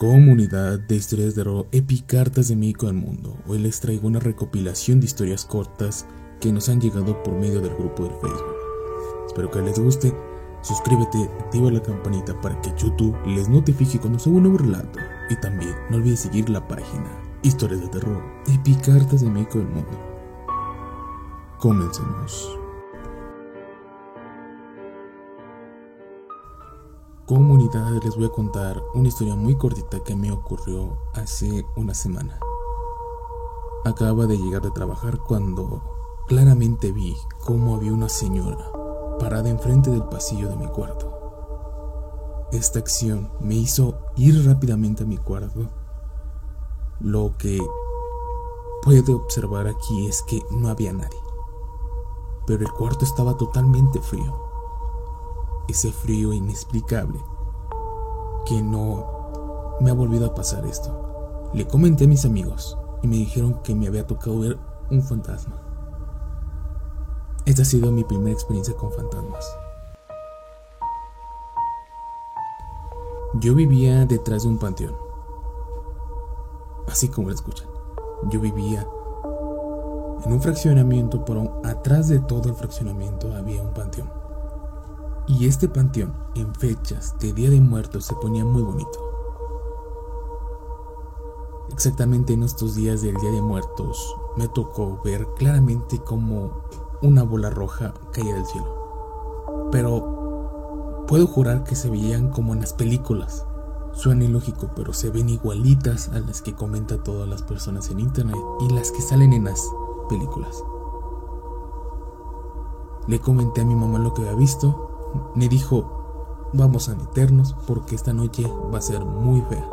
Comunidad de historias de horror epicartas de México al mundo. Hoy les traigo una recopilación de historias cortas que nos han llegado por medio del grupo de Facebook. Espero que les guste. Suscríbete, activa la campanita para que YouTube les notifique cuando suba un nuevo relato. Y también no olvides seguir la página Historias de terror epicartas de México del mundo. Comencemos. Comunidad les voy a contar una historia muy cortita que me ocurrió hace una semana. Acaba de llegar de trabajar cuando claramente vi cómo había una señora parada enfrente del pasillo de mi cuarto. Esta acción me hizo ir rápidamente a mi cuarto. Lo que puede observar aquí es que no había nadie, pero el cuarto estaba totalmente frío ese frío inexplicable que no me ha volvido a pasar esto. Le comenté a mis amigos y me dijeron que me había tocado ver un fantasma. Esta ha sido mi primera experiencia con fantasmas. Yo vivía detrás de un panteón. Así como lo escuchan. Yo vivía en un fraccionamiento, pero atrás de todo el fraccionamiento había un panteón. Y este panteón, en fechas de Día de Muertos, se ponía muy bonito. Exactamente en estos días del Día de Muertos, me tocó ver claramente como una bola roja caía del cielo. Pero puedo jurar que se veían como en las películas. Suena ilógico, pero se ven igualitas a las que comentan todas las personas en internet y las que salen en las películas. Le comenté a mi mamá lo que había visto me dijo, vamos a meternos porque esta noche va a ser muy fea.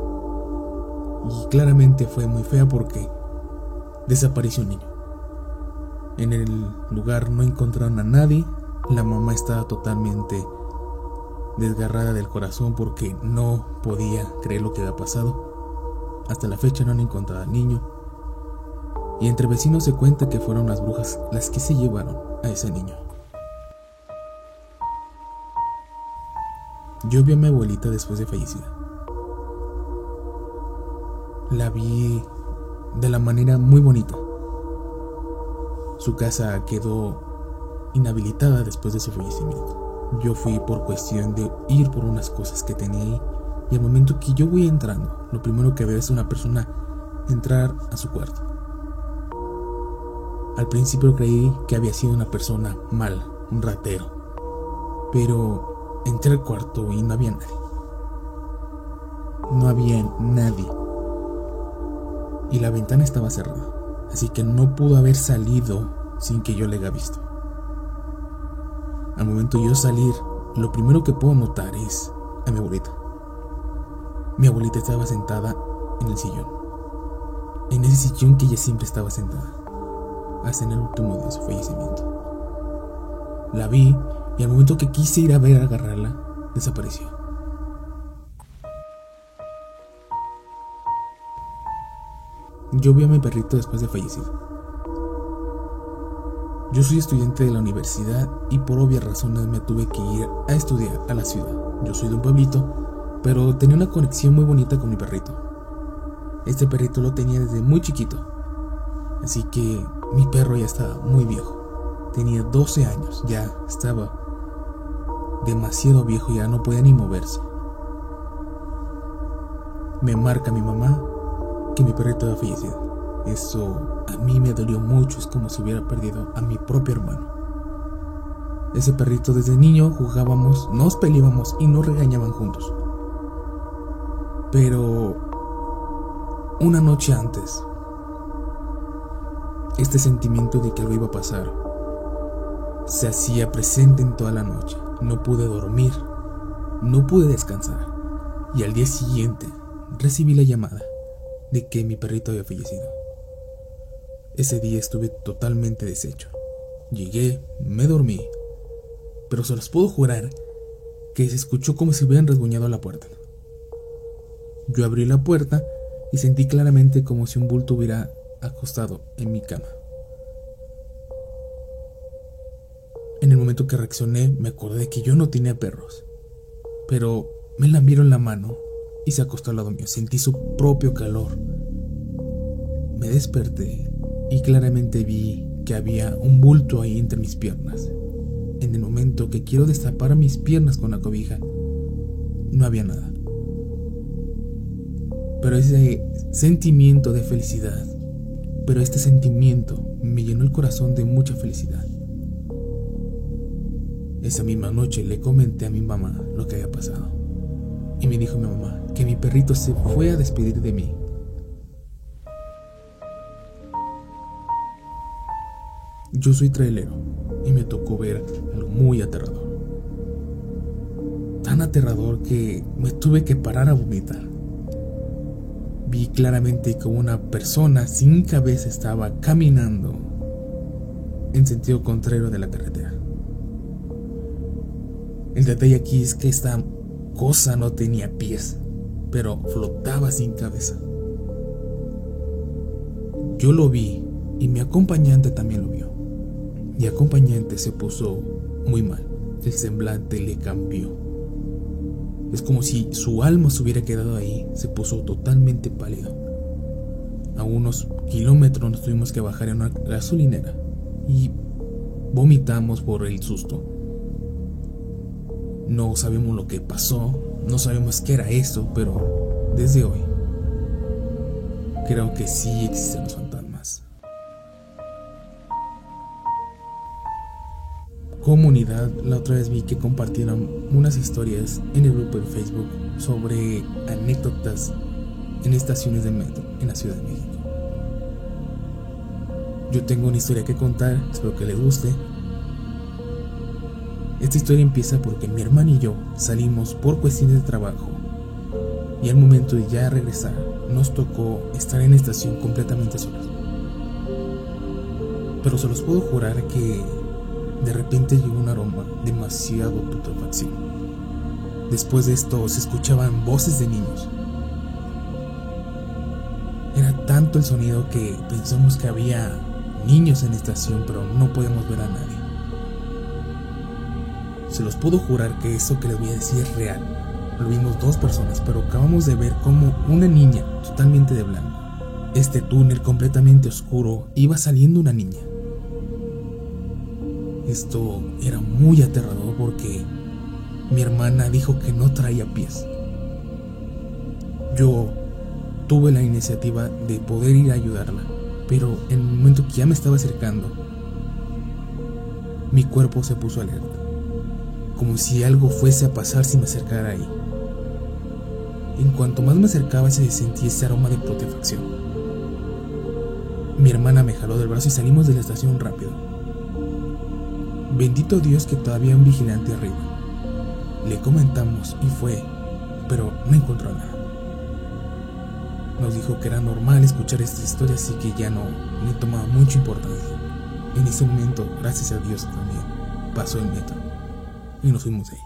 Y claramente fue muy fea porque desapareció un niño. En el lugar no encontraron a nadie, la mamá estaba totalmente desgarrada del corazón porque no podía creer lo que había pasado. Hasta la fecha no han encontrado al niño. Y entre vecinos se cuenta que fueron las brujas las que se llevaron a ese niño. Yo vi a mi abuelita después de fallecida. La vi de la manera muy bonita. Su casa quedó inhabilitada después de su fallecimiento. Yo fui por cuestión de ir por unas cosas que tenía ahí. Y al momento que yo voy entrando, lo primero que veo es una persona entrar a su cuarto. Al principio creí que había sido una persona mala, un ratero. Pero Entré al cuarto y no había nadie. No había nadie. Y la ventana estaba cerrada, así que no pudo haber salido sin que yo le haya visto. Al momento de yo salir, lo primero que puedo notar es a mi abuelita. Mi abuelita estaba sentada en el sillón. En ese sillón que ella siempre estaba sentada. Hasta en el último de su fallecimiento. La vi y al momento que quise ir a ver a agarrarla, desapareció. Yo vi a mi perrito después de fallecido. Yo soy estudiante de la universidad y por obvias razones me tuve que ir a estudiar a la ciudad. Yo soy de un pueblito, pero tenía una conexión muy bonita con mi perrito. Este perrito lo tenía desde muy chiquito, así que mi perro ya estaba muy viejo. Tenía 12 años, ya estaba demasiado viejo ya no podía ni moverse. Me marca mi mamá que mi perrito había fallecido. Eso a mí me dolió mucho, es como si hubiera perdido a mi propio hermano. Ese perrito desde niño jugábamos, nos peleábamos y nos regañaban juntos. Pero una noche antes, este sentimiento de que algo iba a pasar se hacía presente en toda la noche. No pude dormir, no pude descansar y al día siguiente recibí la llamada de que mi perrito había fallecido. Ese día estuve totalmente deshecho. Llegué, me dormí, pero se los puedo jurar que se escuchó como si hubieran rasguñado la puerta. Yo abrí la puerta y sentí claramente como si un bulto hubiera acostado en mi cama. Momento que reaccioné, me acordé que yo no tenía perros, pero me lambieron la mano y se acostó al lado mío. Sentí su propio calor. Me desperté y claramente vi que había un bulto ahí entre mis piernas. En el momento que quiero destapar mis piernas con la cobija, no había nada. Pero ese sentimiento de felicidad, pero este sentimiento me llenó el corazón de mucha felicidad. Esa misma noche le comenté a mi mamá lo que había pasado. Y me dijo mi mamá que mi perrito se fue a despedir de mí Yo soy trailero y me tocó ver algo muy aterrador. Tan aterrador que me tuve que parar a vomitar. Vi claramente como una persona sin cabeza estaba caminando en sentido contrario de la carretera. El detalle aquí es que esta cosa no tenía pies, pero flotaba sin cabeza. Yo lo vi y mi acompañante también lo vio. Mi acompañante se puso muy mal. El semblante le cambió. Es como si su alma se hubiera quedado ahí. Se puso totalmente pálido. A unos kilómetros nos tuvimos que bajar en una gasolinera y vomitamos por el susto. No sabemos lo que pasó, no sabemos qué era eso, pero desde hoy creo que sí existen los comunidad, la otra vez vi que compartieron unas historias en el grupo de Facebook sobre anécdotas en estaciones de metro en la Ciudad de México. Yo tengo una historia que contar, espero que les guste. Esta historia empieza porque mi hermano y yo salimos por cuestiones de trabajo y al momento de ya regresar nos tocó estar en la estación completamente solos. Pero se los puedo jurar que de repente llegó un aroma demasiado putrefacción. Después de esto se escuchaban voces de niños. Era tanto el sonido que pensamos que había niños en la estación, pero no podíamos ver a nadie. Se los puedo jurar que eso que les voy a decir es real. Lo vimos dos personas, pero acabamos de ver como una niña, totalmente de blanco. Este túnel completamente oscuro iba saliendo una niña. Esto era muy aterrador porque mi hermana dijo que no traía pies. Yo tuve la iniciativa de poder ir a ayudarla, pero en el momento que ya me estaba acercando, mi cuerpo se puso alerta, como si algo fuese a pasar si me acercara ahí. En cuanto más me acercaba se sentía ese aroma de protefacción. Mi hermana me jaló del brazo y salimos de la estación rápido. Bendito Dios que todavía un vigilante arriba. Le comentamos y fue, pero no encontró nada. Nos dijo que era normal escuchar esta historia, así que ya no le tomaba mucha importancia. En ese momento, gracias a Dios también, pasó el metro y nos fuimos de ahí.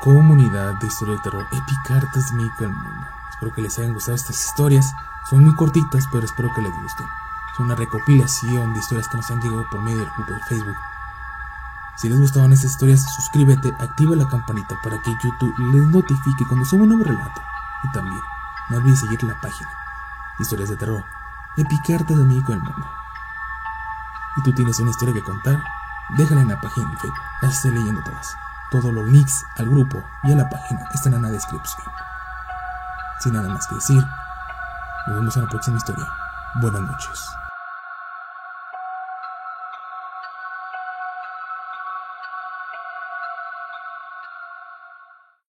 Comunidad de historia de terror, Epicartas México del mundo. Espero que les hayan gustado estas historias. Son muy cortitas, pero espero que les gusten. Es una recopilación de historias que nos han llegado por medio del grupo de Facebook. Si les gustaban estas historias, suscríbete, activa la campanita para que YouTube les notifique cuando suba un nuevo relato. Y también, no olvides seguir la página Historias de Terror, Epicarte de México del Mundo. Y tú tienes una historia que contar, déjala en la página de Facebook, las estoy leyendo todas. Todos los links al grupo y a la página están en la descripción. Sin nada más que decir, nos vemos en la próxima historia. Buenas noches.